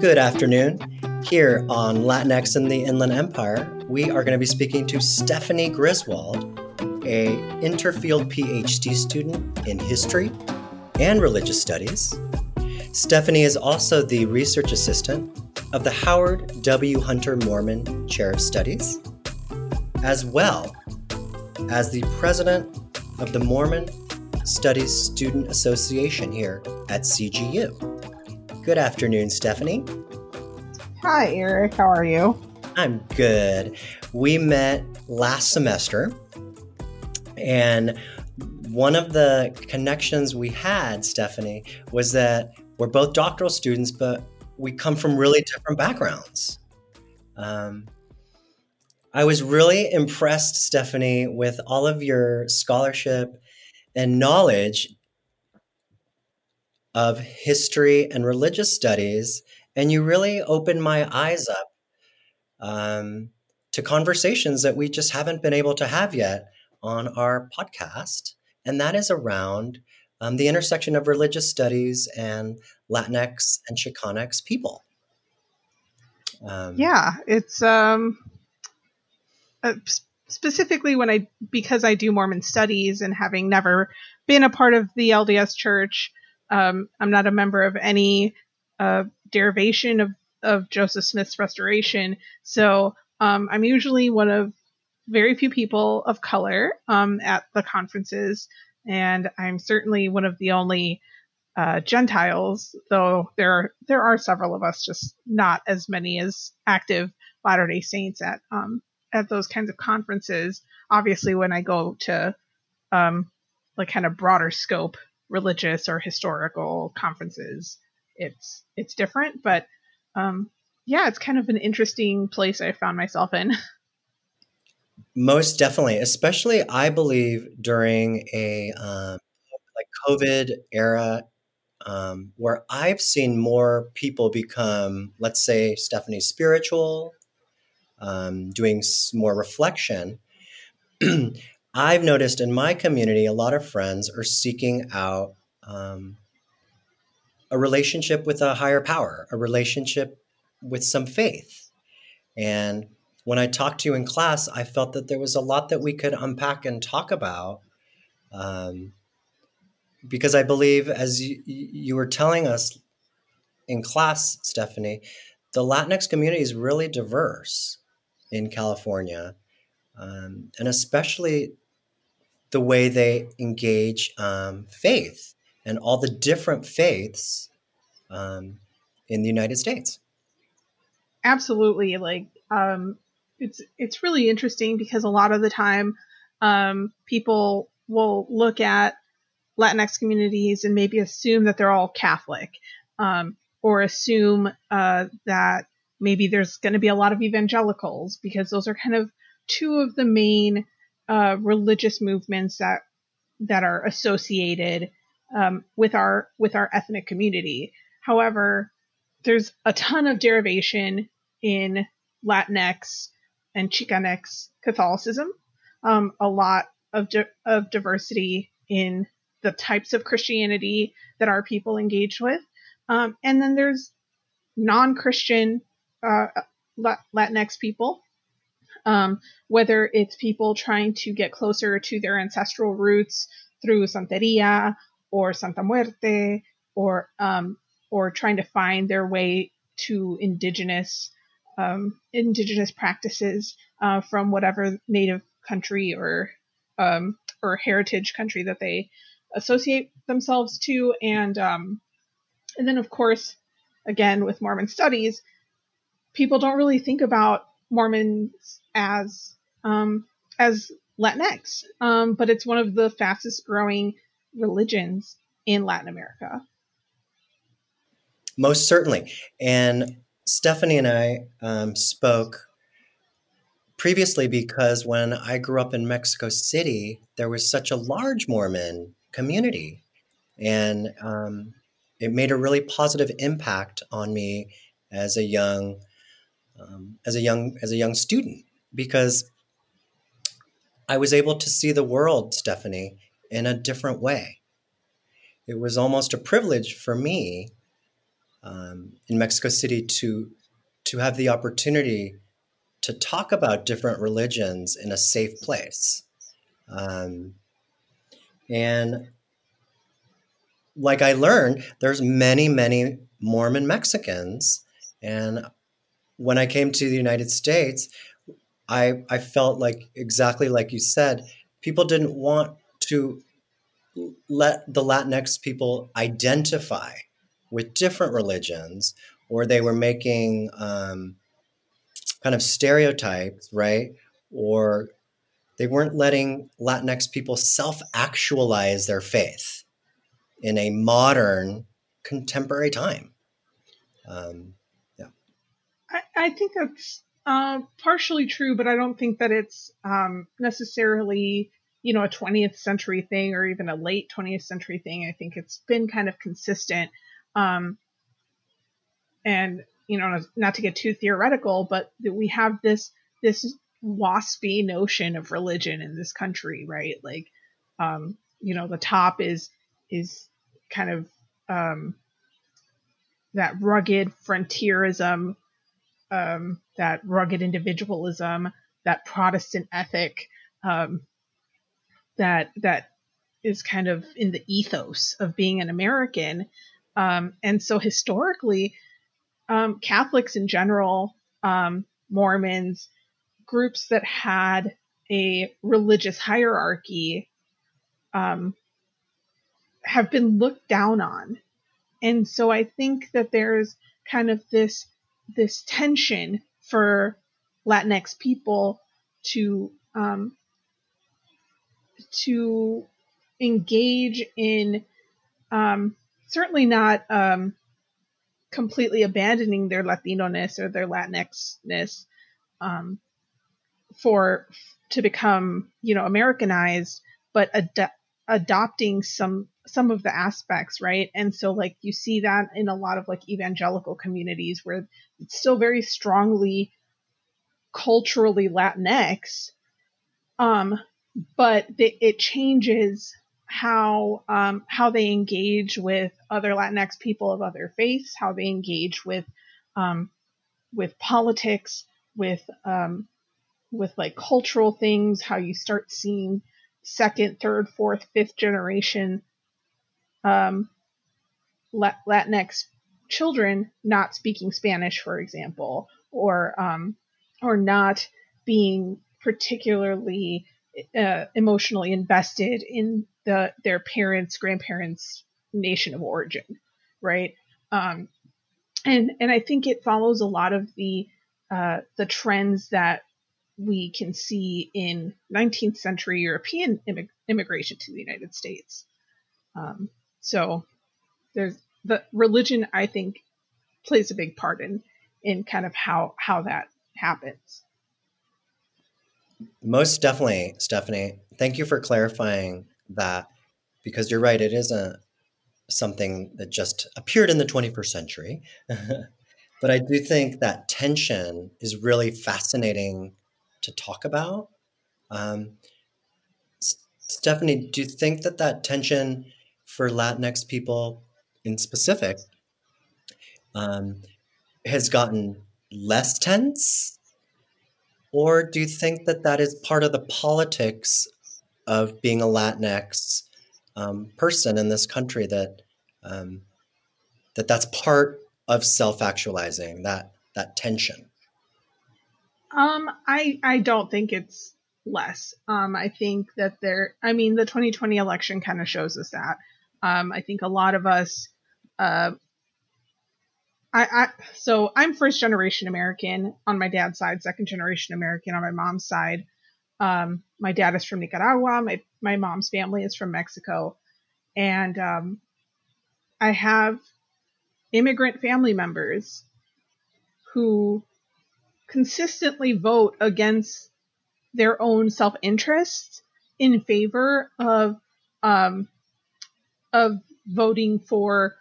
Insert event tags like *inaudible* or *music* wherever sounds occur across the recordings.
Good afternoon. Here on Latinx in the Inland Empire, we are going to be speaking to Stephanie Griswold, a Interfield PhD student in history and religious studies. Stephanie is also the research assistant of the Howard W. Hunter Mormon Chair of Studies, as well as the president of the Mormon Studies Student Association here at CGU. Good afternoon, Stephanie. Hi, Eric. How are you? I'm good. We met last semester, and one of the connections we had, Stephanie, was that we're both doctoral students, but we come from really different backgrounds. Um, I was really impressed, Stephanie, with all of your scholarship and knowledge of history and religious studies, and you really opened my eyes up um, to conversations that we just haven't been able to have yet on our podcast, and that is around um, the intersection of religious studies and Latinx and Chicanx people. Um, yeah, it's um, uh, specifically when I because I do Mormon studies and having never been a part of the LDS Church, um, I'm not a member of any uh, derivation of, of Joseph Smith's restoration. So um, I'm usually one of very few people of color um, at the conferences, and I'm certainly one of the only uh, Gentiles, though there are there are several of us, just not as many as active Latter Day Saints at um, at those kinds of conferences. Obviously, when I go to um, like kind of broader scope religious or historical conferences, it's it's different. But um, yeah, it's kind of an interesting place I found myself in. *laughs* Most definitely, especially I believe during a um, like COVID era, um, where I've seen more people become, let's say, Stephanie spiritual, um, doing more reflection. *clears throat* I've noticed in my community, a lot of friends are seeking out um, a relationship with a higher power, a relationship with some faith. And when I talked to you in class, I felt that there was a lot that we could unpack and talk about. Um, because I believe, as you, you were telling us in class, Stephanie, the Latinx community is really diverse in California. Um, and especially the way they engage um, faith and all the different faiths um, in the United States. Absolutely, like um, it's it's really interesting because a lot of the time um, people will look at Latinx communities and maybe assume that they're all Catholic, um, or assume uh, that maybe there's going to be a lot of evangelicals because those are kind of two of the main uh, religious movements that that are associated um, with our with our ethnic community. However, there's a ton of derivation in Latinx and Chicanx Catholicism, um, a lot of di- of diversity in the types of Christianity that our people engage with, um, and then there's non-Christian uh, Latinx people um, whether it's people trying to get closer to their ancestral roots through Santeria or Santa Muerte, or um, or trying to find their way to indigenous um, indigenous practices uh, from whatever native country or um, or heritage country that they associate themselves to, and um, and then of course, again with Mormon studies, people don't really think about Mormons as um, as Latinx, um, but it's one of the fastest growing religions in Latin America. Most certainly, and Stephanie and I um, spoke previously because when I grew up in Mexico City, there was such a large Mormon community, and um, it made a really positive impact on me as a young um, as a young as a young student because I was able to see the world, Stephanie, in a different way. It was almost a privilege for me um, in Mexico City to to have the opportunity to talk about different religions in a safe place. Um, and like I learned, there's many, many Mormon Mexicans. And when I came to the United States, I, I felt like exactly like you said, people didn't want to let the Latinx people identify with different religions, or they were making um, kind of stereotypes, right? Or they weren't letting Latinx people self actualize their faith in a modern, contemporary time. Um. I, think that's uh, partially true, but I don't think that it's um, necessarily you know a 20th century thing or even a late 20th century thing. I think it's been kind of consistent. Um, and you know, not to get too theoretical, but that we have this this waspy notion of religion in this country, right? Like, um, you know, the top is is kind of um, that rugged frontierism, um, that rugged individualism, that Protestant ethic, um, that that is kind of in the ethos of being an American. Um, and so historically, um, Catholics in general, um, Mormons, groups that had a religious hierarchy, um, have been looked down on. And so I think that there's kind of this this tension for Latinx people to um, to engage in um, certainly not um, completely abandoning their Latino ness or their Latinx ness um, for to become you know Americanized, but ad- adopting some some of the aspects, right? And so like you see that in a lot of like evangelical communities where it's still very strongly culturally Latinx, um, but it changes how um, how they engage with other Latinx people of other faiths, how they engage with um, with politics, with um, with like cultural things, how you start seeing second, third, fourth, fifth generation um, Latinx children not speaking Spanish, for example, or um, or not being particularly uh, emotionally invested in the their parents, grandparents' nation of origin, right? Um, and and I think it follows a lot of the uh, the trends that we can see in 19th century European immig- immigration to the United States. Um, so there's the religion I think plays a big part in in kind of how how that happens. Most definitely, Stephanie. Thank you for clarifying that because you're right, it isn't something that just appeared in the 21st century. *laughs* but I do think that tension is really fascinating to talk about. Um, Stephanie, do you think that that tension for Latinx people in specific um, has gotten less tense? Or do you think that that is part of the politics of being a Latinx um, person in this country that um, that that's part of self-actualizing that that tension? Um, I I don't think it's less. Um, I think that there. I mean, the 2020 election kind of shows us that. Um, I think a lot of us. Uh, I, I so I'm first generation American on my dad's side, second generation American on my mom's side. Um, my dad is from Nicaragua. My my mom's family is from Mexico, and um, I have immigrant family members who consistently vote against their own self interest in favor of um, of voting for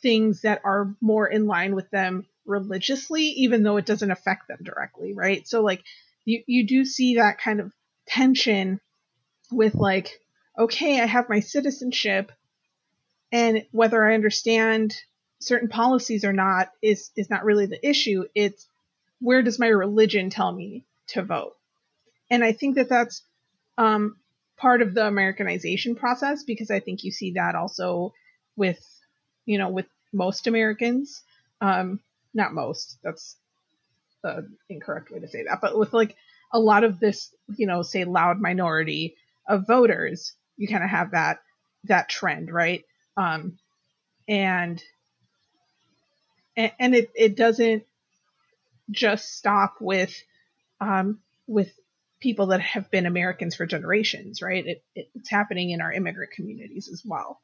things that are more in line with them religiously, even though it doesn't affect them directly, right? So like you you do see that kind of tension with like, okay, I have my citizenship, and whether I understand certain policies or not is is not really the issue. It's where does my religion tell me to vote? And I think that that's um, part of the Americanization process because I think you see that also with, you know, with most Americans. Um, not most, that's the incorrect way to say that, but with like a lot of this, you know, say loud minority of voters, you kind of have that that trend, right? Um, and and it, it doesn't just stop with um, with people that have been Americans for generations, right? It, it, it's happening in our immigrant communities as well.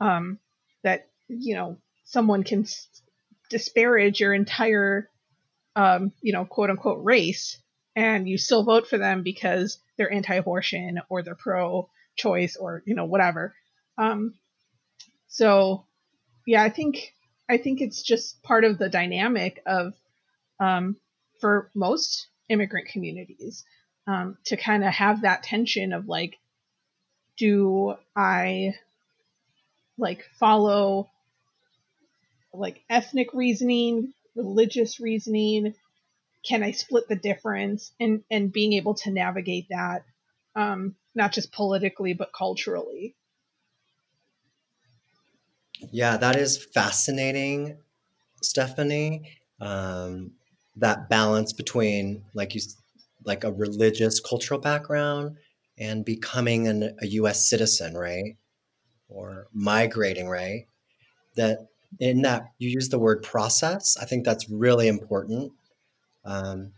Um, that you know someone can s- disparage your entire um, you know quote unquote race, and you still vote for them because they're anti-abortion or they're pro-choice or you know whatever. Um, so yeah, I think I think it's just part of the dynamic of um, for most immigrant communities um, to kind of have that tension of like, do I like follow like ethnic reasoning, religious reasoning? Can I split the difference and and being able to navigate that, um, not just politically but culturally? Yeah, that is fascinating, Stephanie. Um, that balance between, like you, like a religious cultural background and becoming an, a U.S. citizen, right, or migrating, right. That in that you use the word process. I think that's really important. Um,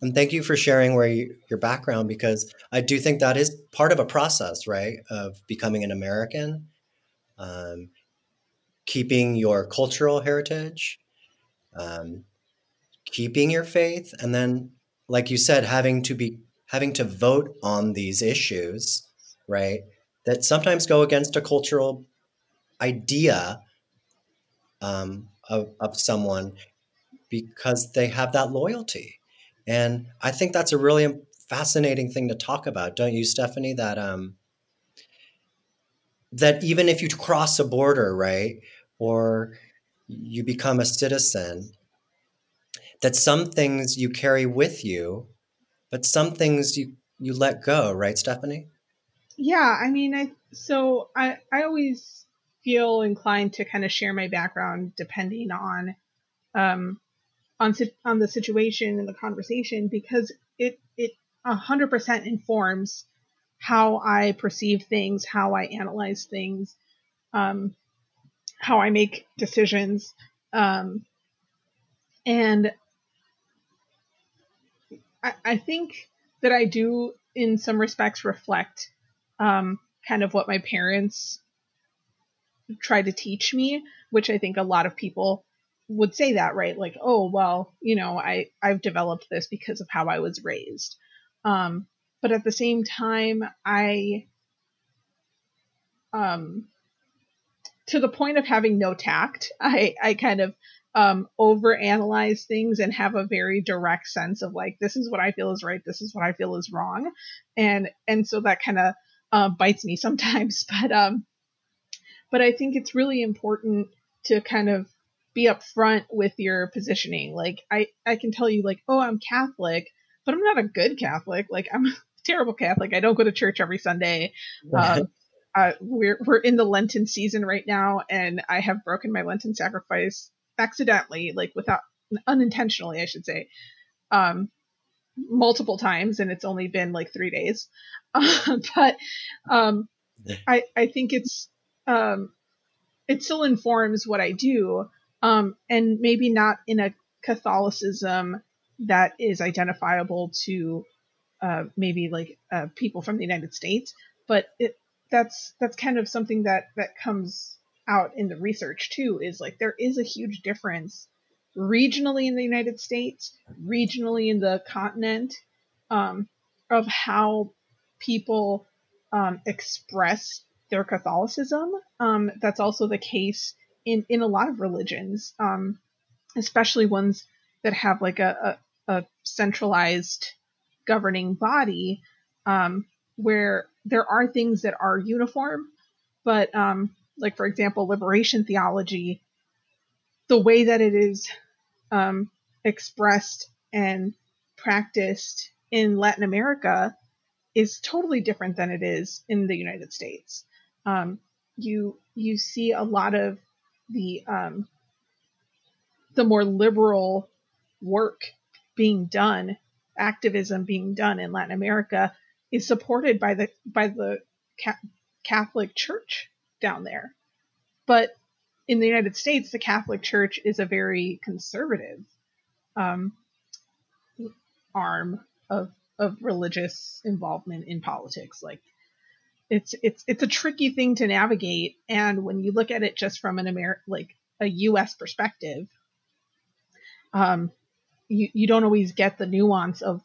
and thank you for sharing where you, your background because I do think that is part of a process, right, of becoming an American. Um, keeping your cultural heritage, um, keeping your faith, and then, like you said, having to be having to vote on these issues, right? That sometimes go against a cultural idea um, of, of someone because they have that loyalty. And I think that's a really fascinating thing to talk about, don't you, Stephanie? That um, that even if you cross a border, right, or you become a citizen, that some things you carry with you, but some things you you let go, right, Stephanie? Yeah, I mean, I so I I always feel inclined to kind of share my background depending on um on on the situation and the conversation because it it a hundred percent informs how I perceive things, how I analyze things, um, how I make decisions. Um, and I, I, think that I do, in some respects, reflect um, kind of what my parents tried to teach me, which I think a lot of people would say that, right? Like, oh, well, you know, I, I've developed this because of how I was raised. Um, but at the same time, I, um, to the point of having no tact, *laughs* I, I kind of um, overanalyze things and have a very direct sense of like, this is what I feel is right, this is what I feel is wrong, and and so that kind of uh, bites me *laughs* sometimes. But um, but I think it's really important to kind of be upfront with your positioning. Like I I can tell you like, oh, I'm Catholic, but I'm not a good Catholic. Like I'm *laughs* a terrible Catholic. I don't go to church every Sunday. Um, uh, we're we're in the Lenten season right now, and I have broken my Lenten sacrifice accidentally, like without unintentionally, I should say, um, multiple times, and it's only been like three days. *laughs* but um, *laughs* I I think it's um, it still informs what I do, um, and maybe not in a Catholicism that is identifiable to uh, maybe like uh, people from the United States, but it that's that's kind of something that that comes out in the research too. Is like there is a huge difference regionally in the United States, regionally in the continent, um, of how people um, express their Catholicism. Um, that's also the case in in a lot of religions, um, especially ones that have like a, a, a centralized governing body um, where there are things that are uniform, but um, like for example, liberation theology the way that it is um, expressed and practiced in Latin America is totally different than it is in the United States. Um, you you see a lot of the um, the more liberal work being done, activism being done in Latin America is supported by the by the Catholic Church down there. But in the United States, the Catholic Church is a very conservative um, arm of of religious involvement in politics. Like it's it's it's a tricky thing to navigate, and when you look at it just from an Amer like a U.S. perspective, um, you you don't always get the nuance of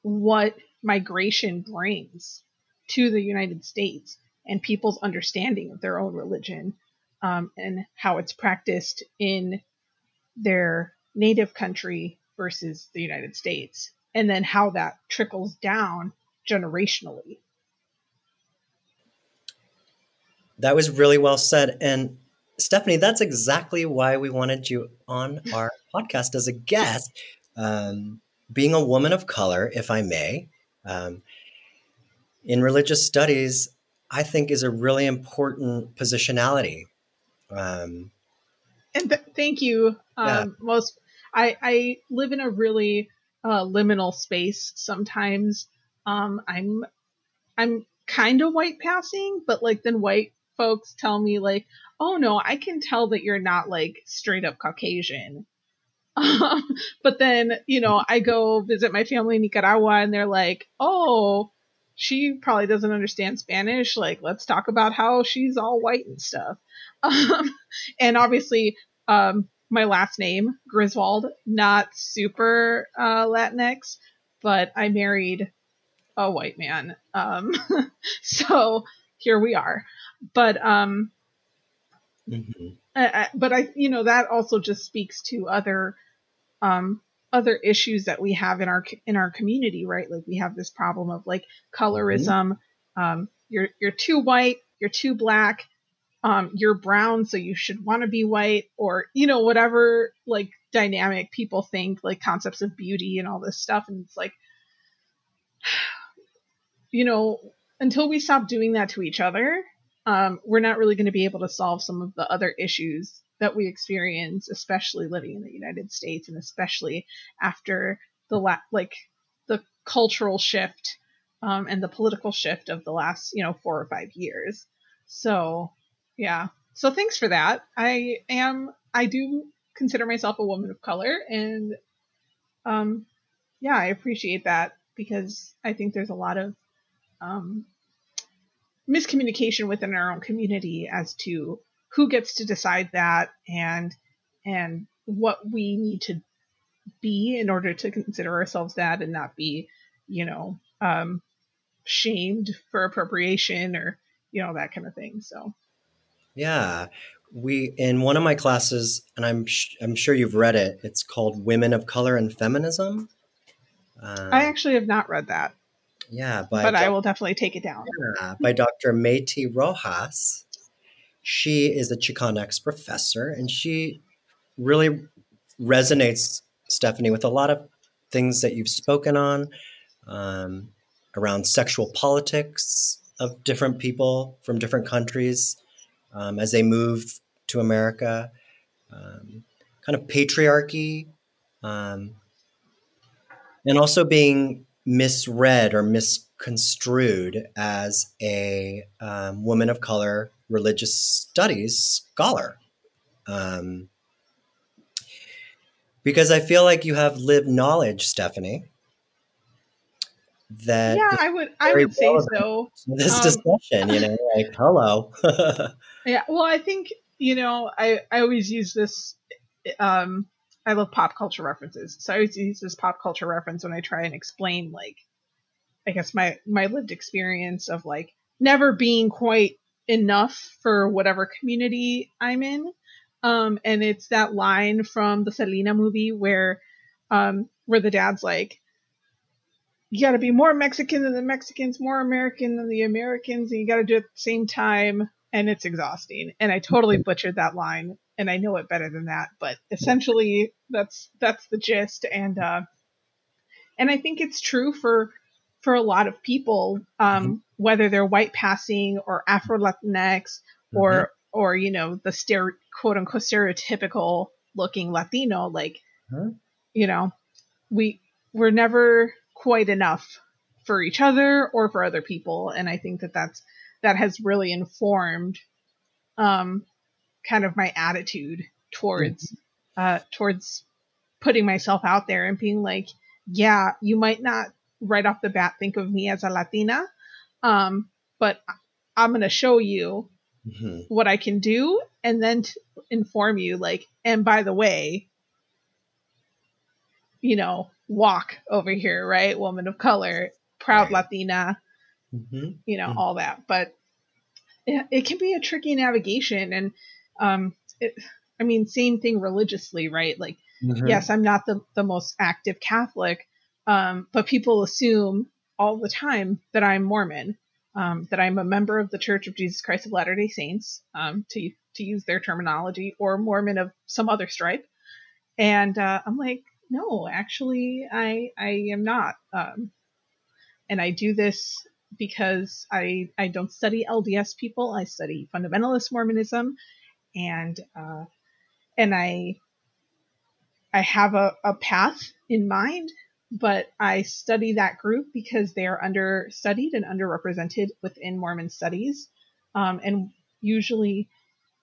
what migration brings to the United States and people's understanding of their own religion um, and how it's practiced in their native country versus the United States, and then how that trickles down generationally. That was really well said. And Stephanie, that's exactly why we wanted you on *laughs* our podcast as a guest. Um, being a woman of color, if I may, um, in religious studies, I think is a really important positionality. Um, and th- thank you. Um, yeah. Most I, I live in a really uh, liminal space. Sometimes um, I'm I'm kind of white passing, but like then white folks tell me like, oh no, I can tell that you're not like straight up Caucasian. *laughs* but then you know I go visit my family in Nicaragua, and they're like, oh, she probably doesn't understand Spanish. Like, let's talk about how she's all white and stuff. *laughs* Um, and obviously, um, my last name, Griswold, not super uh, Latinx, but I married a white man. Um, *laughs* so here we are. But um, mm-hmm. I, I, but I, you know, that also just speaks to other um, other issues that we have in our in our community, right? Like we have this problem of like colorism. Mm-hmm. Um, you're you're too white, you're too black, um, you're brown, so you should want to be white, or you know whatever like dynamic people think, like concepts of beauty and all this stuff, and it's like, *sighs* you know, until we stop doing that to each other, um, we're not really going to be able to solve some of the other issues that we experience, especially living in the United States and especially after the la- like the cultural shift um, and the political shift of the last you know four or five years. So yeah, so thanks for that. I am I do consider myself a woman of color and um yeah I appreciate that because I think there's a lot of um, miscommunication within our own community as to who gets to decide that and and what we need to be in order to consider ourselves that and not be you know um, shamed for appropriation or you know that kind of thing. So. Yeah. We in one of my classes and i'm sh- i'm sure you've read it it's called women of color and feminism. Um, i actually have not read that. Yeah but i will definitely take it down. Yeah, by dr Maythee rojas she is a Chicanx professor, and she really resonates, Stephanie, with a lot of things that you've spoken on um, around sexual politics of different people from different countries um, as they move to America, um, kind of patriarchy, um, and also being misread or misconstrued as a um, woman of color religious studies scholar. Um, because I feel like you have lived knowledge, Stephanie. That yeah, I would I would say so. This um, discussion, you know, like *laughs* hello. *laughs* yeah, well, I think you know, I I always use this. Um, I love pop culture references, so I always use this pop culture reference when I try and explain, like, I guess my my lived experience of like never being quite enough for whatever community I'm in. Um, and it's that line from the Selena movie where, um, where the dad's like, you got to be more Mexican than the Mexicans, more American than the Americans, and you got to do it at the same time, and it's exhausting. And I totally butchered that line, and I know it better than that, but essentially that's that's the gist. And uh, and I think it's true for for a lot of people, um, mm-hmm. whether they're white passing or Afro Latinx or mm-hmm. or you know the stere- quote unquote stereotypical looking Latino, like mm-hmm. you know, we we're never quite enough for each other or for other people, and I think that that's that has really informed um, kind of my attitude towards mm-hmm. uh, towards putting myself out there and being like, yeah, you might not right off the bat think of me as a Latina, um, but I'm gonna show you mm-hmm. what I can do, and then inform you like, and by the way, you know, walk over here, right? Woman of color, proud right. Latina, mm-hmm. you know, mm-hmm. all that. But it, it, can be a tricky navigation, and um, it, I mean, same thing religiously, right? Like, mm-hmm. yes, I'm not the the most active Catholic, um, but people assume all the time that I'm Mormon, um, that I'm a member of the Church of Jesus Christ of Latter Day Saints, um, to to use their terminology, or Mormon of some other stripe. And uh, I'm like, no, actually, I I am not. Um, and I do this because I I don't study LDS people. I study fundamentalist Mormonism, and uh, and I I have a, a path in mind, but I study that group because they are understudied and underrepresented within Mormon studies, um, and usually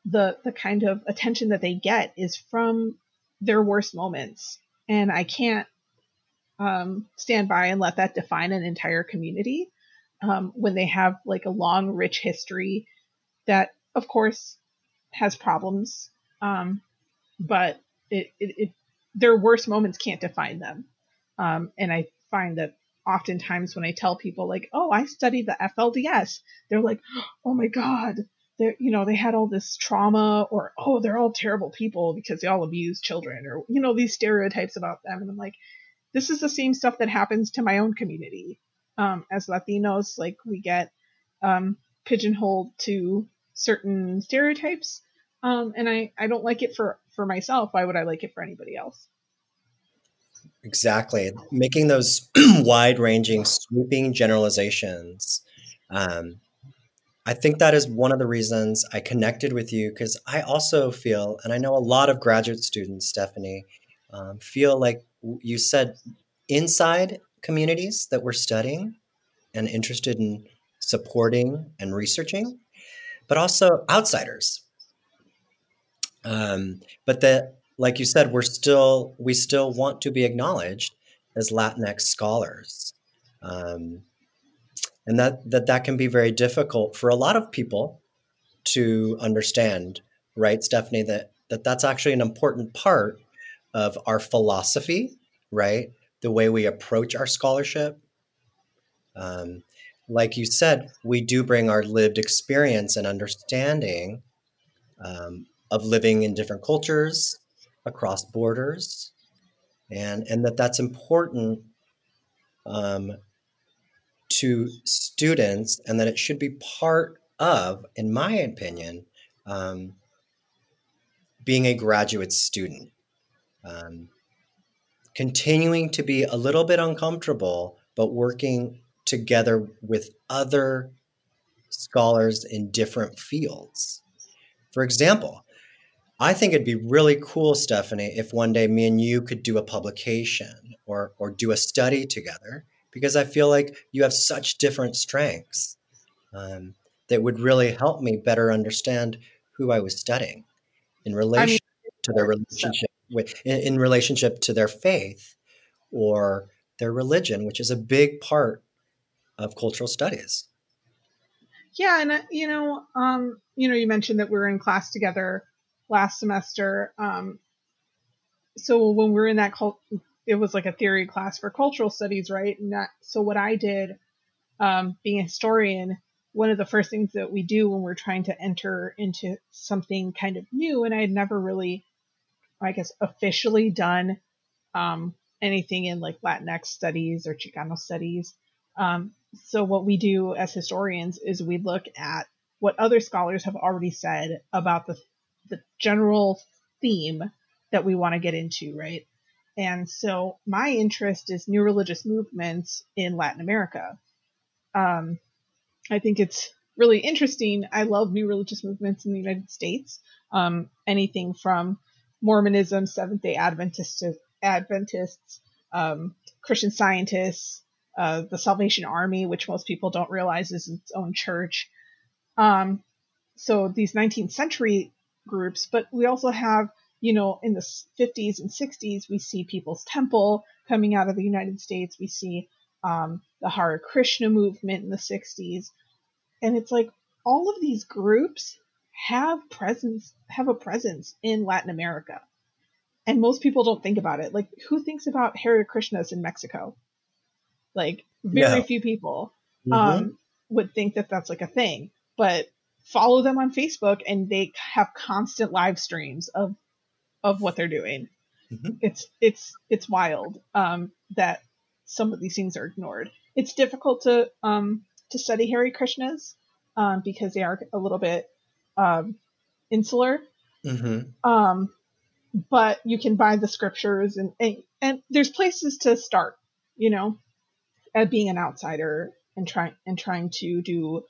the the kind of attention that they get is from their worst moments, and I can't um, stand by and let that define an entire community um, when they have like a long, rich history that, of course, has problems, um, but it, it, it, their worst moments can't define them. Um, and I find that oftentimes when I tell people like, "Oh, I studied the FLDS," they're like, "Oh my God." They're, you know, they had all this trauma, or oh, they're all terrible people because they all abuse children, or you know, these stereotypes about them. And I'm like, this is the same stuff that happens to my own community um, as Latinos. Like we get um, pigeonholed to certain stereotypes, um, and I I don't like it for for myself. Why would I like it for anybody else? Exactly, making those *clears throat* wide-ranging, sweeping generalizations. Um, I think that is one of the reasons I connected with you because I also feel, and I know a lot of graduate students, Stephanie, um, feel like you said inside communities that we're studying and interested in supporting and researching, but also outsiders. Um, but that, like you said, we're still we still want to be acknowledged as Latinx scholars, um, and that that that can be very difficult for a lot of people to understand. Right, Stephanie, that that that's actually an important part of our philosophy, right? The way we approach our scholarship. Um, like you said, we do bring our lived experience and understanding um, of living in different cultures across borders, and and that that's important um, to students, and that it should be part of, in my opinion, um, being a graduate student um, continuing to be a little bit uncomfortable, but working together with other scholars in different fields. For example, I think it'd be really cool, Stephanie, if one day me and you could do a publication or, or do a study together, because I feel like you have such different strengths um, that would really help me better understand who I was studying in relation I mean, to their relationship with in, in relationship to their faith or their religion, which is a big part of cultural studies. Yeah, and you know, um, you know, you mentioned that we were in class together last semester. Um, so when we were in that cult, it was like a theory class for cultural studies, right? And that, so what I did, um, being a historian, one of the first things that we do when we're trying to enter into something kind of new, and I had never really I guess, officially done um, anything in like Latinx studies or Chicano studies. Um, so what we do as historians is we look at what other scholars have already said about the the general theme that we want to get into, right? And so my interest is new religious movements in Latin America. Um, I think it's really interesting. I love new religious movements in the United States. Um, anything from Mormonism, Seventh Day Adventists, Adventists, um, Christian Scientists, uh, the Salvation Army, which most people don't realize is its own church. Um, so these 19th century groups, but we also have, you know, in the 50s and 60s, we see People's Temple coming out of the United States. We see um, the Hare Krishna movement in the 60s. And it's like all of these groups have presence, have a presence in Latin America. And most people don't think about it. Like, who thinks about Hare Krishnas in Mexico? Like, very few people mm-hmm. um, would think that that's like a thing. But follow them on Facebook, and they have constant live streams of of what they're doing. Mm-hmm. It's it's it's wild um, that some of these things are ignored. It's difficult to um, to study Hare Krishnas um, because they are a little bit um, insular. Mm-hmm. Um, but you can buy the scriptures and, and and there's places to start. You know, at being an outsider and trying and trying to do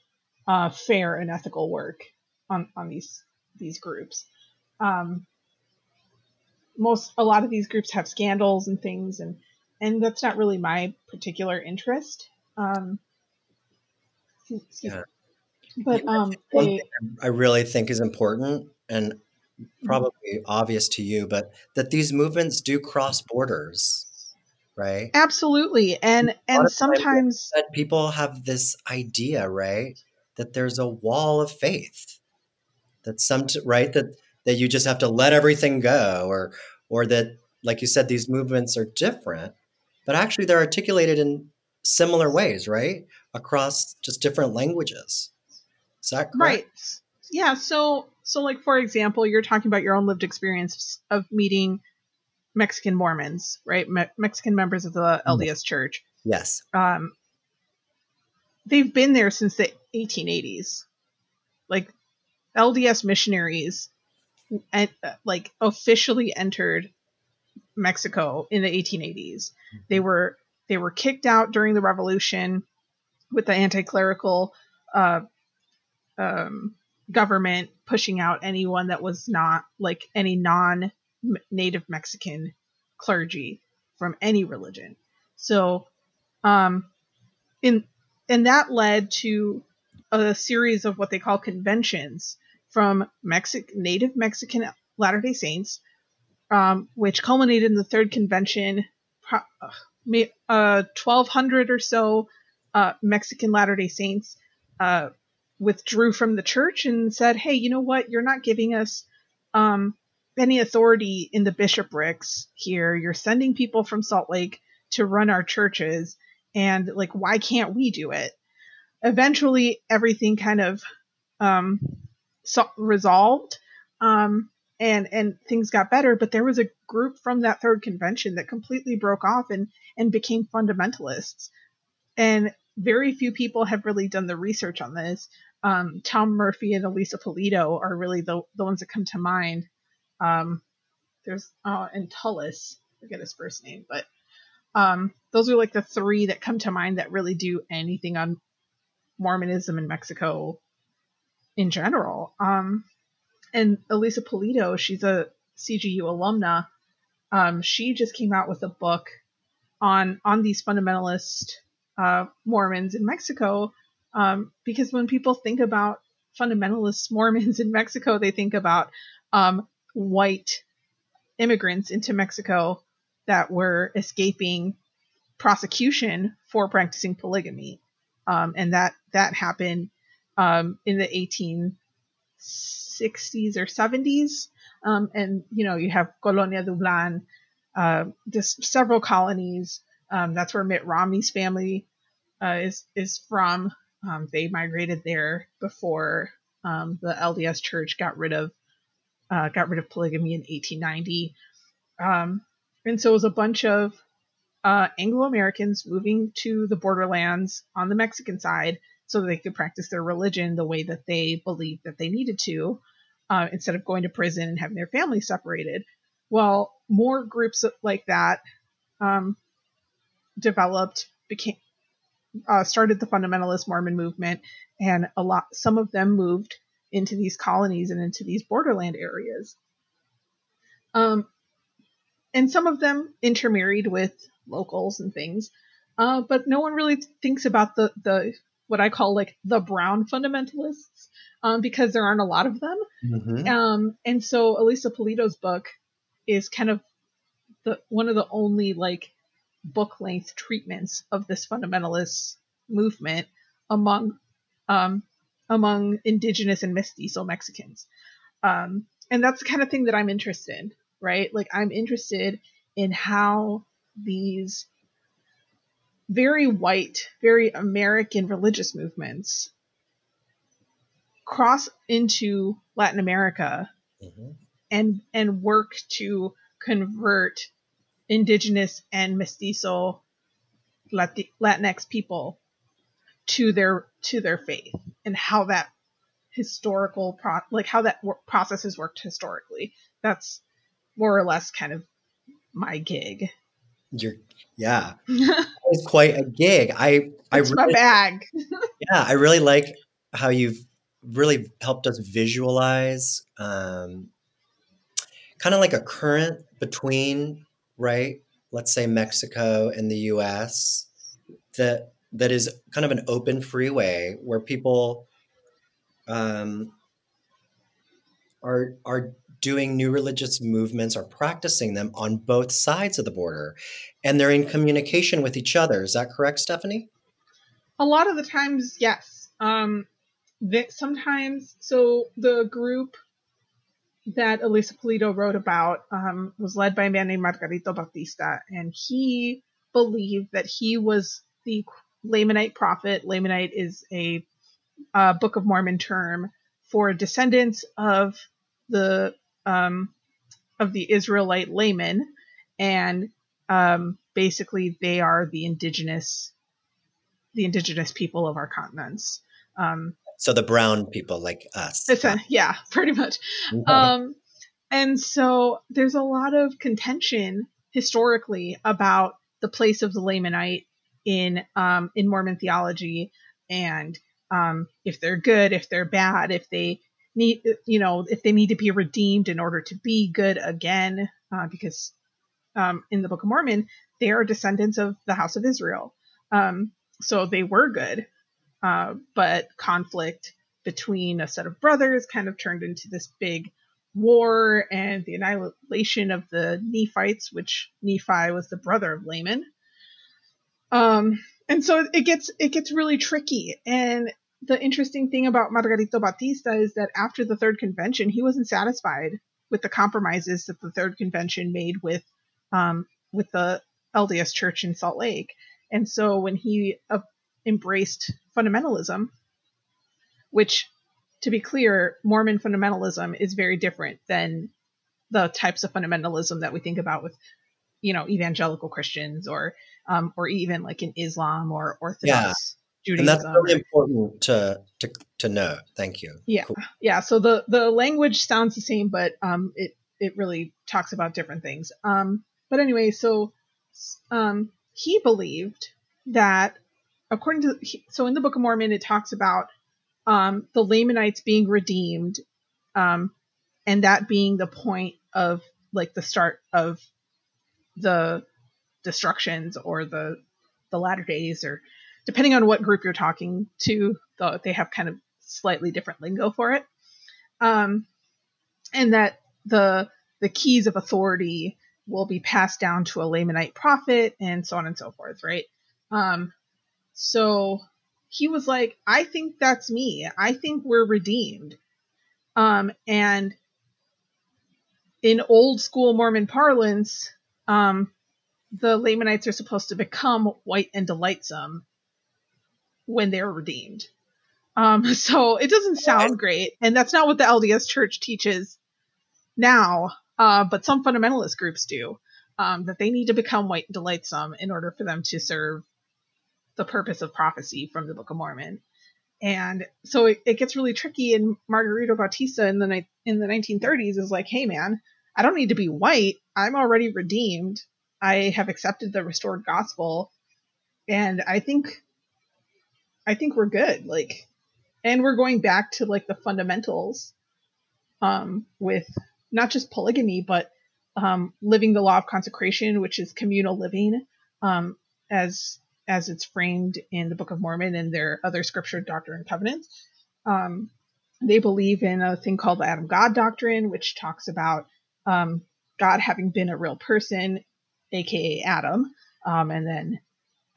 uh, fair and ethical work on on these these groups. Um, most a lot of these groups have scandals and things, and and that's not really my particular interest. Um, yeah. But um, they, I really think is important and mm-hmm. probably obvious to you, but that these movements do cross borders right? Absolutely. And and sometimes that people have this idea, right, that there's a wall of faith. That some right that that you just have to let everything go or or that like you said these movements are different, but actually they're articulated in similar ways, right? Across just different languages. Is that correct? Right. Yeah, so so like for example, you're talking about your own lived experience of meeting Mexican Mormons, right? Me- Mexican members of the LDS Church. Yes. Um, they've been there since the 1880s. Like LDS missionaries, and like officially entered Mexico in the 1880s. Mm-hmm. They were they were kicked out during the revolution with the anti-clerical uh, um, government pushing out anyone that was not like any non native Mexican clergy from any religion. So, um, in and that led to a series of what they call conventions from Mexic native Mexican Latter Day Saints, um, which culminated in the third convention. Uh, 1,200 or so uh, Mexican Latter Day Saints uh, withdrew from the church and said, "Hey, you know what? You're not giving us um, any authority in the bishoprics here. You're sending people from Salt Lake to run our churches, and like, why can't we do it? Eventually, everything kind of um, so- resolved, um, and and things got better. But there was a group from that third convention that completely broke off and and became fundamentalists, and very few people have really done the research on this. Um, Tom Murphy and Elisa Pulido are really the, the ones that come to mind. Um, there's uh, and Tullis, forget his first name, but um, those are like the three that come to mind that really do anything on Mormonism in Mexico in general. Um, and Elisa Pulido, she's a CGU alumna. Um, she just came out with a book on on these fundamentalist uh, Mormons in Mexico, um, because when people think about fundamentalist Mormons in Mexico, they think about um, white immigrants into Mexico that were escaping prosecution for practicing polygamy, um, and that that happened um, in the 1860s or 70s. Um, and you know, you have Colonia Dublan, uh, just several colonies. Um, that's where Mitt Romney's family uh, is is from. Um, they migrated there before um, the LDS Church got rid of uh, got rid of polygamy in 1890. Um, and so it was a bunch of uh, Anglo Americans moving to the borderlands on the Mexican side so they could practice their religion the way that they believed that they needed to. uh, instead of going to prison and having their family separated. Well, more groups like that um, developed, became uh, started the fundamentalist Mormon movement, and a lot some of them moved into these colonies and into these borderland areas. Um, and some of them intermarried with locals and things. Uh, but no one really thinks about the the what I call like the brown fundamentalists um, because there aren't a lot of them. Mm-hmm. Um, and so Elisa Pulido's book is kind of the one of the only like book length treatments of this fundamentalist movement among um, among indigenous and mestizo Mexicans. Um, and that's the kind of thing that I'm interested in, right? Like I'm interested in how these very white, very American religious movements cross into Latin America mm-hmm. and and work to convert indigenous and mestizo Latinx people to their to their faith and how that historical pro- like how that process has worked historically. That's more or less kind of my gig. You're yeah, *laughs* it's quite a gig. I I it's really, my bag. yeah, I really like how you've really helped us visualize um, kind of like a current between right, let's say Mexico and the U.S. that that is kind of an open freeway where people um, are are doing new religious movements or practicing them on both sides of the border and they're in communication with each other. Is that correct stephanie? A lot of the times yes. Um that sometimes so the group that elisa pulido wrote about um, was led by a man named margarito bautista and he believed that he was the lamanite prophet. Lamanite is a, a book of mormon term for descendants of the um, of the Israelite Laman, and um, basically they are the indigenous the indigenous people of our continents. Um, so the brown people like us. A, yeah, *laughs* pretty much. Okay. Um, and so there's a lot of contention historically about the place of the Lamanite in um, in Mormon theology and um, if they're good, if they're bad, if they need you know if they need to be redeemed in order to be good again uh, because um, in the book of mormon they are descendants of the house of israel. Um, so they were good uh, but conflict between a set of brothers kind of turned into this big war and the annihilation of the nephites which nephi was the brother of laman. Um, and so it gets it gets really tricky. And the interesting thing about Margarito Bautista is that after the third convention, he wasn't satisfied with the compromises that the third convention made with um, with the LDS Church in Salt Lake, and so when he uh, embraced fundamentalism, which, to be clear, Mormon fundamentalism is very different than the types of fundamentalism that we think about with, you know, evangelical Christians or um, or even like in Islam or Orthodox Judaism. And that's really important to to to know. Thank you. Yeah, cool. yeah. So the the language sounds the same, but um, it it really talks about different things. Um, but anyway, so um, he believed that according to so in the Book of Mormon, it talks about um, the Lamanites being redeemed, um, and that being the point of like the start of the destructions or the the latter days or depending on what group you're talking to, though they have kind of slightly different lingo for it. Um, and that the the keys of authority will be passed down to a Lamanite prophet and so on and so forth, right? Um, so he was like, I think that's me. I think we're redeemed. Um, and in old school Mormon parlance, um, the Lamanites are supposed to become white and delightsome when they're redeemed. Um, *laughs* so it doesn't sound great, and that's not what the LDS Church teaches now. Uh, but some fundamentalist groups do um, that they need to become white and delightsome in order for them to serve the purpose of prophecy from the Book of Mormon. And so it, it gets really tricky. And Margarito Bautista in the in the 1930s is like, hey man, I don't need to be white. I'm already redeemed. I have accepted the restored gospel, and I think I think we're good. Like, and we're going back to like the fundamentals, um, with not just polygamy, but um, living the law of consecration, which is communal living, um, as as it's framed in the Book of Mormon and their other scripture doctrine and covenants. Um, they believe in a thing called the Adam God doctrine, which talks about um, God having been a real person, aka Adam, um, and then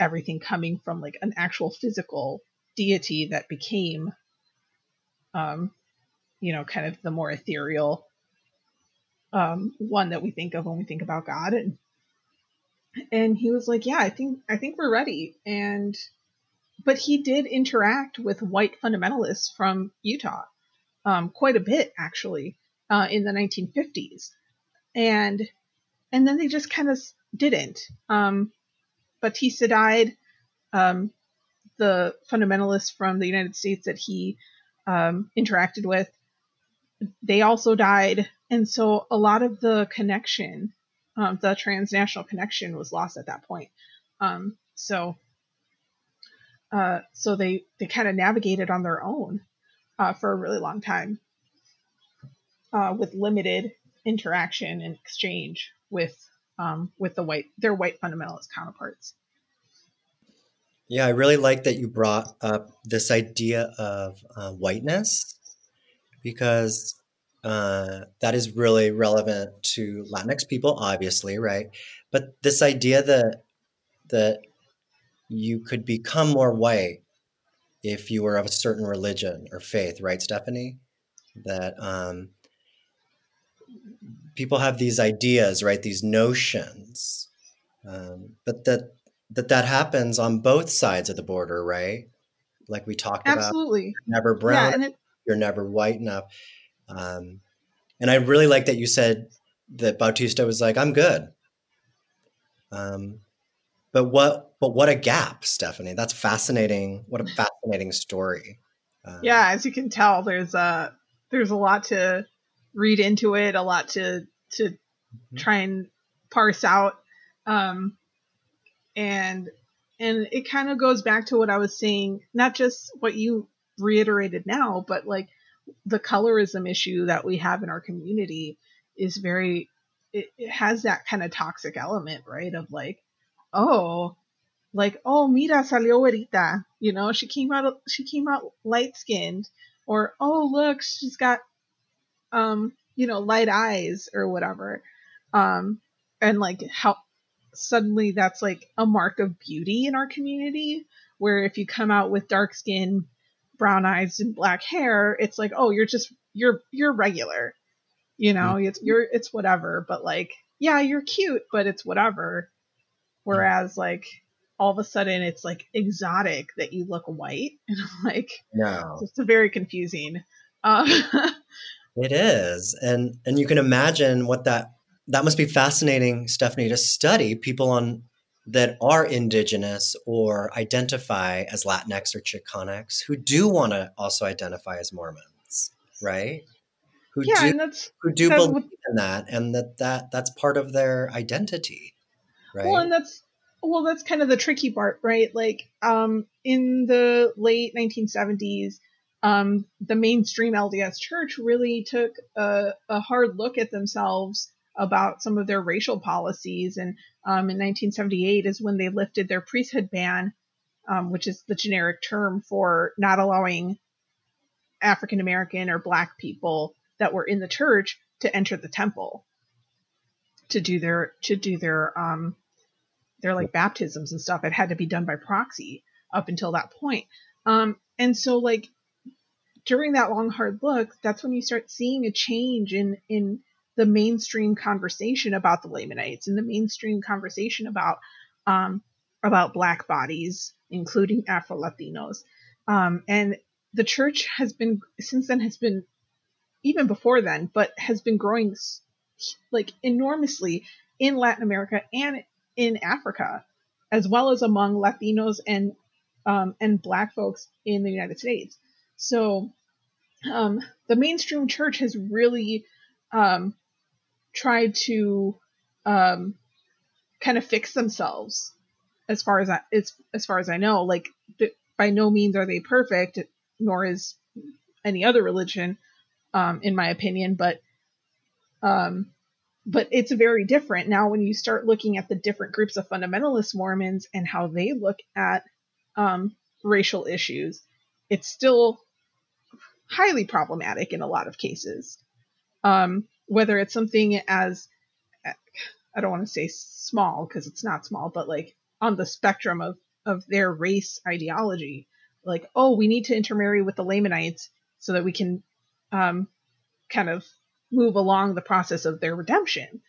everything coming from like an actual physical deity that became, um, you know, kind of the more ethereal um, one that we think of when we think about God. And and he was like, "Yeah, I think I think we're ready." And but he did interact with white fundamentalists from Utah um, quite a bit, actually, uh, in the 1950s, and and then they just kind of didn't. Um, Bautista died. Um, the fundamentalists from the United States that he um, interacted with, they also died, and so a lot of the connection um, the transnational connection was lost at that point. Um, so, uh, so they they kind of navigated on their own uh, for a really long time uh, with limited interaction and exchange with um, with the white their white fundamentalist counterparts. Yeah, I really like that you brought up this idea of uh, whiteness because uh, that is really relevant to Latinx people, obviously, right? But this idea that that you could become more white if you were of a certain religion or faith, right, Stephanie? That um, people have these ideas, right? These notions, um, but that that that happens on both sides of the border, right? Like we talked Absolutely. about, Absolutely, never brown, yeah, it, you're never white enough. Um, and I really like that you said that Bautista was like, "I'm good." Um, but what? But what a gap, Stephanie. That's fascinating. What a *laughs* fascinating story. Um, yeah, as you can tell, there's a there's a lot to read into it, a lot to to mm-hmm. try and parse out, um, and and it kind of goes back to what I was saying, not just what you reiterated now, but like the colorism issue that we have in our community is very it, it has that kind of toxic element, right? Of like, oh, like, oh, mira salió güerita, you know, she came out she came out light skinned, or oh look, she's got um, you know, light eyes or whatever. Um, and like how suddenly that's like a mark of beauty in our community where if you come out with dark skin brown eyes and black hair, it's like, oh, you're just you're you're regular. You know, mm-hmm. it's you're it's whatever, but like, yeah, you're cute, but it's whatever. Whereas like all of a sudden it's like exotic that you look white *laughs* and I'm like no it's very confusing uh, *laughs* it is and and you can imagine what that that must be fascinating stephanie to study people on that are indigenous or identify as Latinx or Chicanx who do want to also identify as Mormons, right? Who yeah, do, and that's, who do believe what, in that and that, that that's part of their identity. Right. Well, and that's well, that's kind of the tricky part, right? Like, um, in the late 1970s, um, the mainstream LDS church really took a, a hard look at themselves about some of their racial policies. And um, in 1978 is when they lifted their priesthood ban, um, which is the generic term for not allowing African American or Black people that were in the church to enter the temple to do their to do their um, their like baptisms and stuff. It had to be done by proxy up until that point. Um, and so like during that long hard look, that's when you start seeing a change in in the mainstream conversation about the Lamanites and the mainstream conversation about um, about Black bodies, including Afro Latinos. Um, and the church has been since then has been even before then, but has been growing like enormously in Latin America and in Africa, as well as among Latinos and um, and Black folks in the United States. So um, the mainstream church has really um, tried to um, kind of fix themselves as far as I, as, as far as I know. Like by no means are they perfect, nor is any other religion, um, in my opinion. But um, but it's very different now when you start looking at the different groups of fundamentalist Mormons and how they look at um, racial issues. It's still highly problematic in a lot of cases. Um, whether it's something as I don't want to say small because it's not small, but like on the spectrum of of their race ideology, like oh, we need to intermarry with the Lamanites so that we can um, kind of move along the process of their redemption.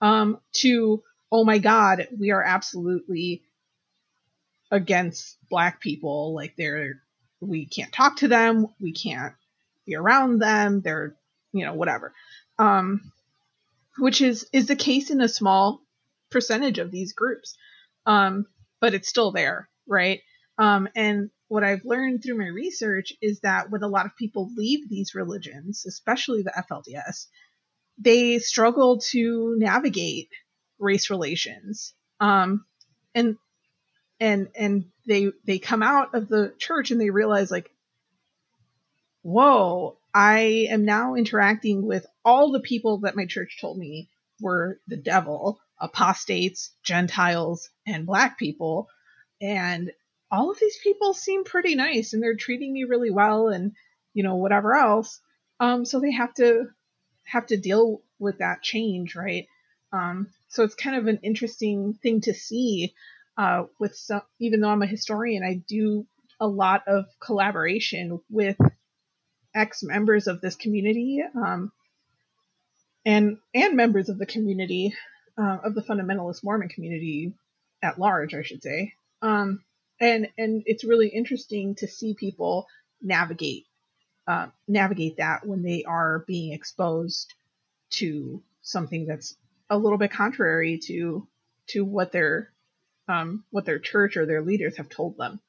Um, to oh my God, we are absolutely against black people. Like they're we can't talk to them, we can't be around them. They're you know whatever. Um, which is is the case in a small percentage of these groups, um, but it's still there, right? Um, and what I've learned through my research is that when a lot of people leave these religions, especially the FLDS, they struggle to navigate race relations. Um, and and and they they come out of the church and they realize like, whoa, I am now interacting with all the people that my church told me were the devil, apostates, Gentiles, and black people. And all of these people seem pretty nice and they're treating me really well and, you know, whatever else. Um, so they have to have to deal with that change, right? Um, so it's kind of an interesting thing to see uh, with some, even though I'm a historian, I do a lot of collaboration with ex members of this community um, and and members of the community uh, of the fundamentalist Mormon community at large, I should say. Um, and and it's really interesting to see people navigate uh, navigate that when they are being exposed to something that's a little bit contrary to to what their um, what their church or their leaders have told them.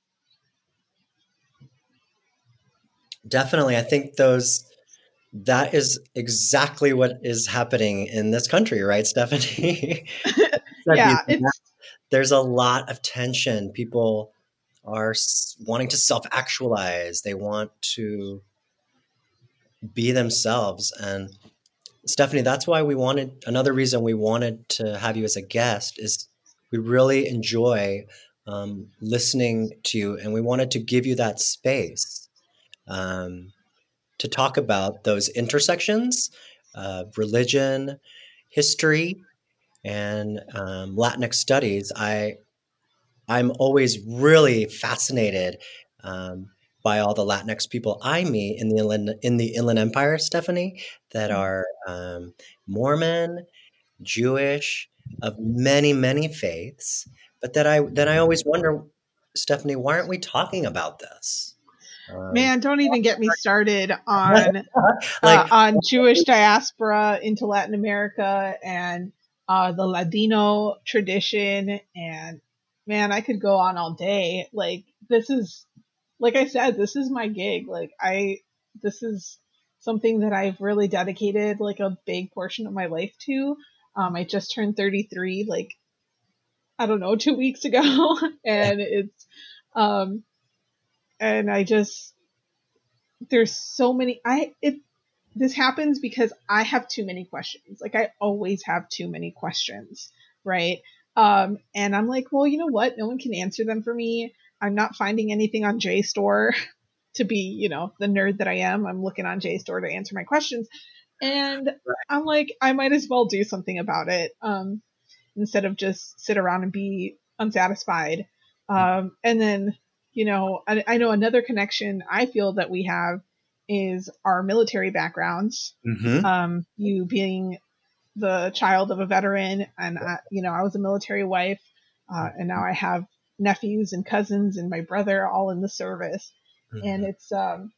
Definitely. I think those that is exactly what is happening in this country, right, *laughs* Stephanie? *laughs* yeah, there's a lot of tension. People are wanting to self-actualize. They want to be themselves and Stephanie, that's why we wanted another reason we wanted to have you as a guest is we really enjoy um, listening to you and we wanted to give you that space um, to talk about those intersections of religion, history, and um, Latinx studies. I I'm always really fascinated um, by all the Latinx people I meet in the inland in the Inland Empire, Stephanie, that mm-hmm. are um, Mormon, Jewish, of many many faiths, but that I then I always wonder, Stephanie, why aren't we talking about this? Um, Man, don't even get me started on *laughs* like, uh, on Jewish diaspora into Latin America and uh, the Ladino tradition. And man, I could go on all day. Like this is, like I said, this is my gig. Like I, this is something that I've really dedicated like a big portion of my life to. Um, I just turned 33, like I don't know, two weeks ago, *laughs* and it's um, and I just there's so many I it this happens because I have too many questions. Like I always have too many questions, right? Um and I'm like, well, you know what? No one can answer them for me. I'm not finding anything on JSTOR *laughs* to be, you know, the nerd that I am. I'm looking on JSTOR to answer my questions. And. I'm like, I might as well do something about it. Um instead of just sit around and be unsatisfied. Um and then you know, I, I, know another connection I feel that we have is our military backgrounds. Mm-hmm. Um, you being the child of a veteran, and I, you know, I was a military wife, uh, and now I have nephews and cousins and my brother all in the service, mm-hmm. and it's um,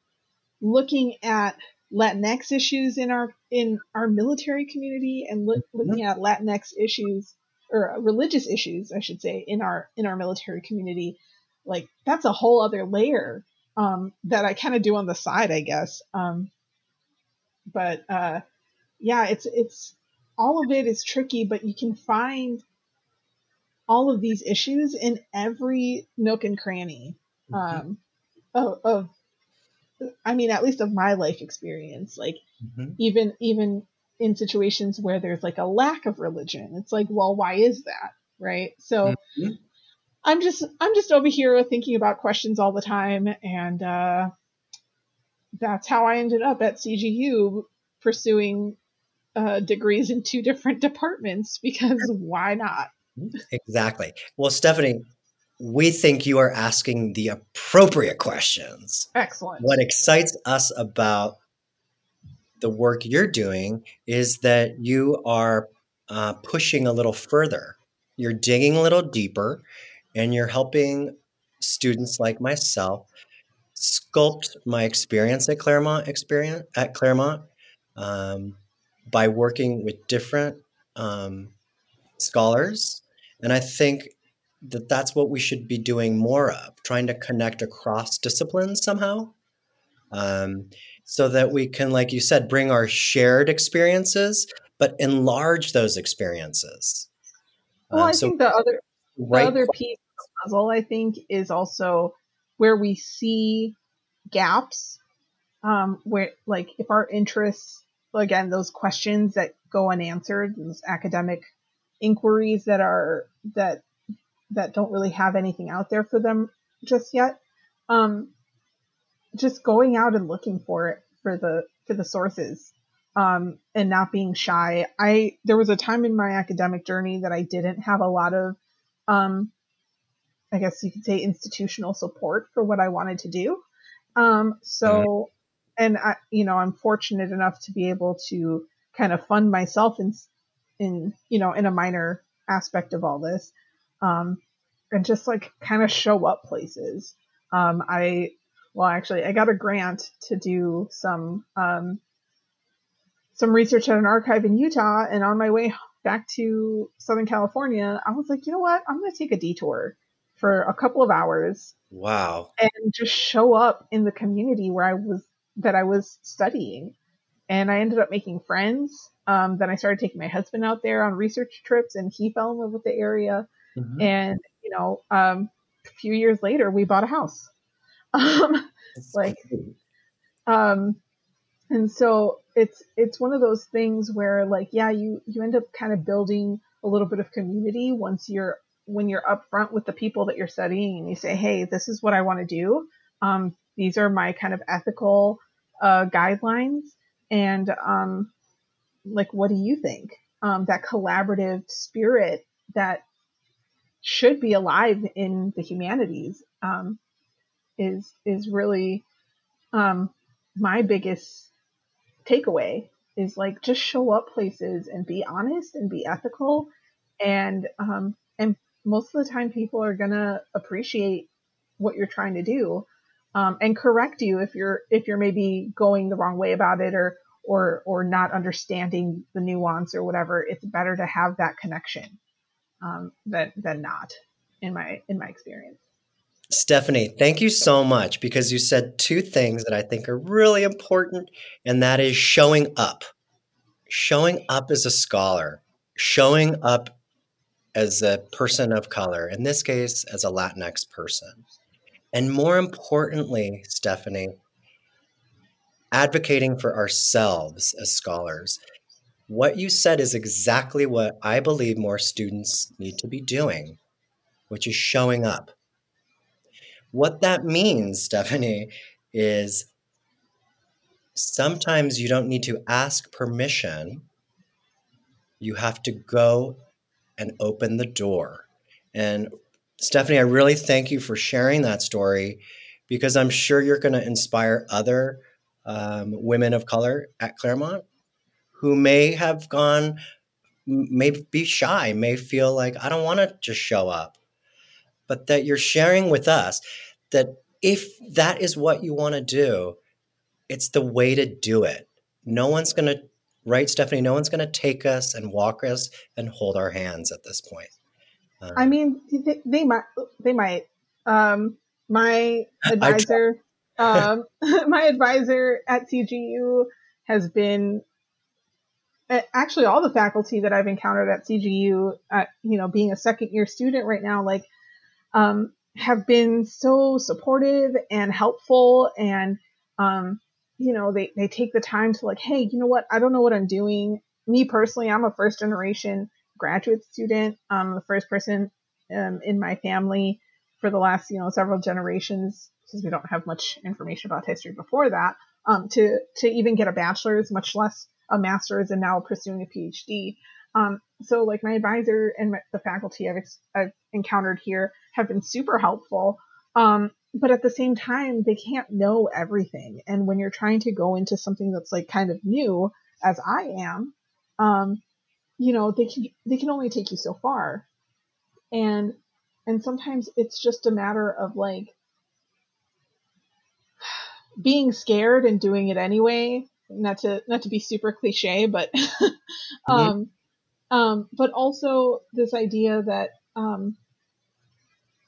looking at Latinx issues in our in our military community and mm-hmm. looking at Latinx issues or religious issues, I should say, in our in our military community like that's a whole other layer um, that I kind of do on the side, I guess. Um, but uh, yeah, it's it's all of it is tricky, but you can find all of these issues in every nook and cranny mm-hmm. um, of, of, I mean, at least of my life experience. Like mm-hmm. even even in situations where there's like a lack of religion, it's like, well, why is that, right? So. Mm-hmm. I'm just I'm just over here thinking about questions all the time, and uh, that's how I ended up at CGU pursuing uh, degrees in two different departments because why not? Exactly. Well, Stephanie, we think you are asking the appropriate questions. Excellent. What excites us about the work you're doing is that you are uh, pushing a little further. You're digging a little deeper and you're helping students like myself sculpt my experience at Claremont experience at Claremont um, by working with different um, scholars, and I think that that's what we should be doing more of, trying to connect across disciplines somehow, um, so that we can, like you said, bring our shared experiences, but enlarge those experiences. Well, I um, so think the other right the other piece puzzle, I think, is also where we see gaps, um, where like if our interests, again, those questions that go unanswered, those academic inquiries that are that that don't really have anything out there for them just yet. Um, just going out and looking for it for the for the sources um, and not being shy. I there was a time in my academic journey that I didn't have a lot of um, I guess you could say institutional support for what I wanted to do. Um, so, mm-hmm. and I, you know, I'm fortunate enough to be able to kind of fund myself in, in, you know, in a minor aspect of all this. Um, and just like kind of show up places. Um, I, well, actually, I got a grant to do some, um, some research at an archive in Utah. And on my way back to Southern California, I was like, you know what? I'm going to take a detour for a couple of hours. Wow. And just show up in the community where I was that I was studying. And I ended up making friends. Um, then I started taking my husband out there on research trips and he fell in love with the area. Mm-hmm. And, you know, um, a few years later we bought a house. *laughs* Um, like um and so it's it's one of those things where like yeah you you end up kind of building a little bit of community once you're when you're upfront with the people that you're studying and you say, hey, this is what I want to do. Um, these are my kind of ethical uh, guidelines. And um, like, what do you think? Um, that collaborative spirit that should be alive in the humanities um, is is really um, my biggest takeaway is like just show up places and be honest and be ethical and um, most of the time people are going to appreciate what you're trying to do um, and correct you if you're if you're maybe going the wrong way about it or or or not understanding the nuance or whatever. It's better to have that connection um, than than not in my in my experience. Stephanie, thank you so much because you said two things that I think are really important, and that is showing up. Showing up as a scholar, showing up as a person of color, in this case, as a Latinx person. And more importantly, Stephanie, advocating for ourselves as scholars. What you said is exactly what I believe more students need to be doing, which is showing up. What that means, Stephanie, is sometimes you don't need to ask permission. You have to go and open the door. And Stephanie, I really thank you for sharing that story because I'm sure you're going to inspire other um, women of color at Claremont who may have gone, may be shy, may feel like, I don't want to just show up. But that you're sharing with us that if that is what you want to do, it's the way to do it. No one's going to right, Stephanie? No one's going to take us and walk us and hold our hands at this point. Um, I mean, they, they, might, they might, Um, my *laughs* advisor, *laughs* um, *laughs* my advisor at CGU has been actually all the faculty that I've encountered at CGU, at, you know, being a second year student right now, like, um, have been so supportive and helpful and, um, you know, they, they take the time to like, hey, you know what? I don't know what I'm doing. Me personally, I'm a first generation graduate student. I'm the first person um, in my family for the last, you know, several generations, because we don't have much information about history before that, um, to to even get a bachelor's, much less a master's, and now pursuing a PhD. Um, so, like my advisor and my, the faculty I've, ex- I've encountered here have been super helpful. Um, but at the same time, they can't know everything. And when you're trying to go into something that's like kind of new, as I am, um, you know, they can they can only take you so far. And and sometimes it's just a matter of like *sighs* being scared and doing it anyway. Not to not to be super cliche, but *laughs* um, um, but also this idea that um,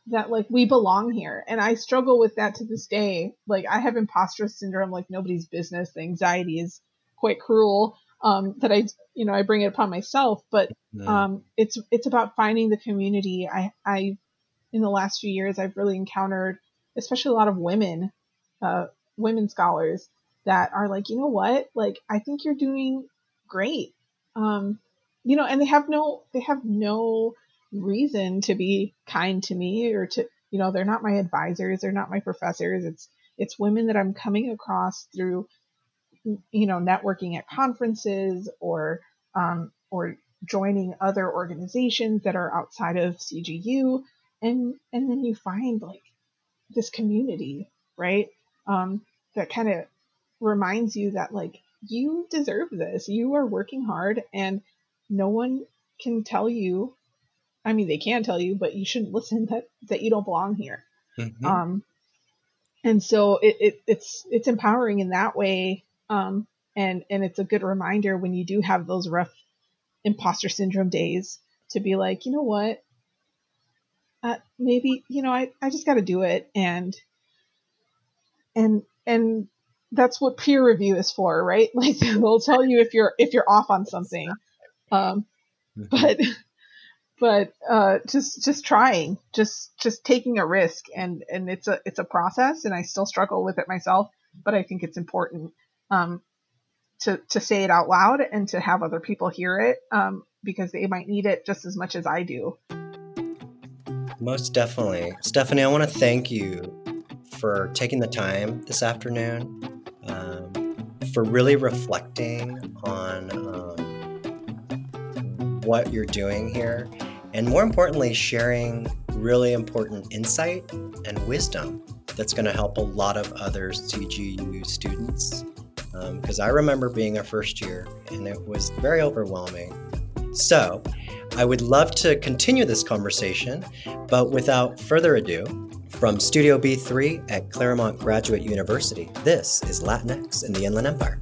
that like we belong here. And i struggle with that to this day. Like i have imposter syndrome like nobody's business. The anxiety is quite cruel um, that i you know i bring it upon myself. But um, it's it's about finding the community. I i in the last few years i've really encountered especially a lot of women uh, women scholars that are like you know what? Like i think you're doing great. Um, you know and they have no they have no reason to be kind to me or to you know they're not my advisors they're not my professors. It's it's women that i'm coming across through you know networking at conferences or um, or joining other organizations that are outside of cgu and and then you find like this community right? Um, that kind of reminds you that like you deserve this. You are working hard and no one can tell you I mean, they can tell you, but you shouldn't listen *laughs* that that you don't belong here. Mm-hmm. Um, and so it, it, it's it's empowering in that way. Um, and and it's a good reminder when you do have those rough imposter syndrome days to be like, you know what, uh, maybe you know I I just got to do it and and and that's what peer review is for, right? *laughs* Like they'll tell you if you're if you're off on something. Um, mm-hmm. but *laughs* but uh, just just trying, just just taking a risk, and and it's a it's a process, and I still struggle with it myself, but I think it's important um, to to say it out loud and to have other people hear it um, because they might need it just as much as I do. Most definitely, Stephanie. I want to thank you for taking the time this afternoon, um, for really reflecting on um, what you're doing here and more importantly, sharing really important insight and wisdom that's going to help a lot of other CGU students. Because um, I remember being a first year and it was very overwhelming. So I would love to continue this conversation, but without further ado, from Studio B3 at Claremont Graduate University, this is Latinx in the Inland Empire.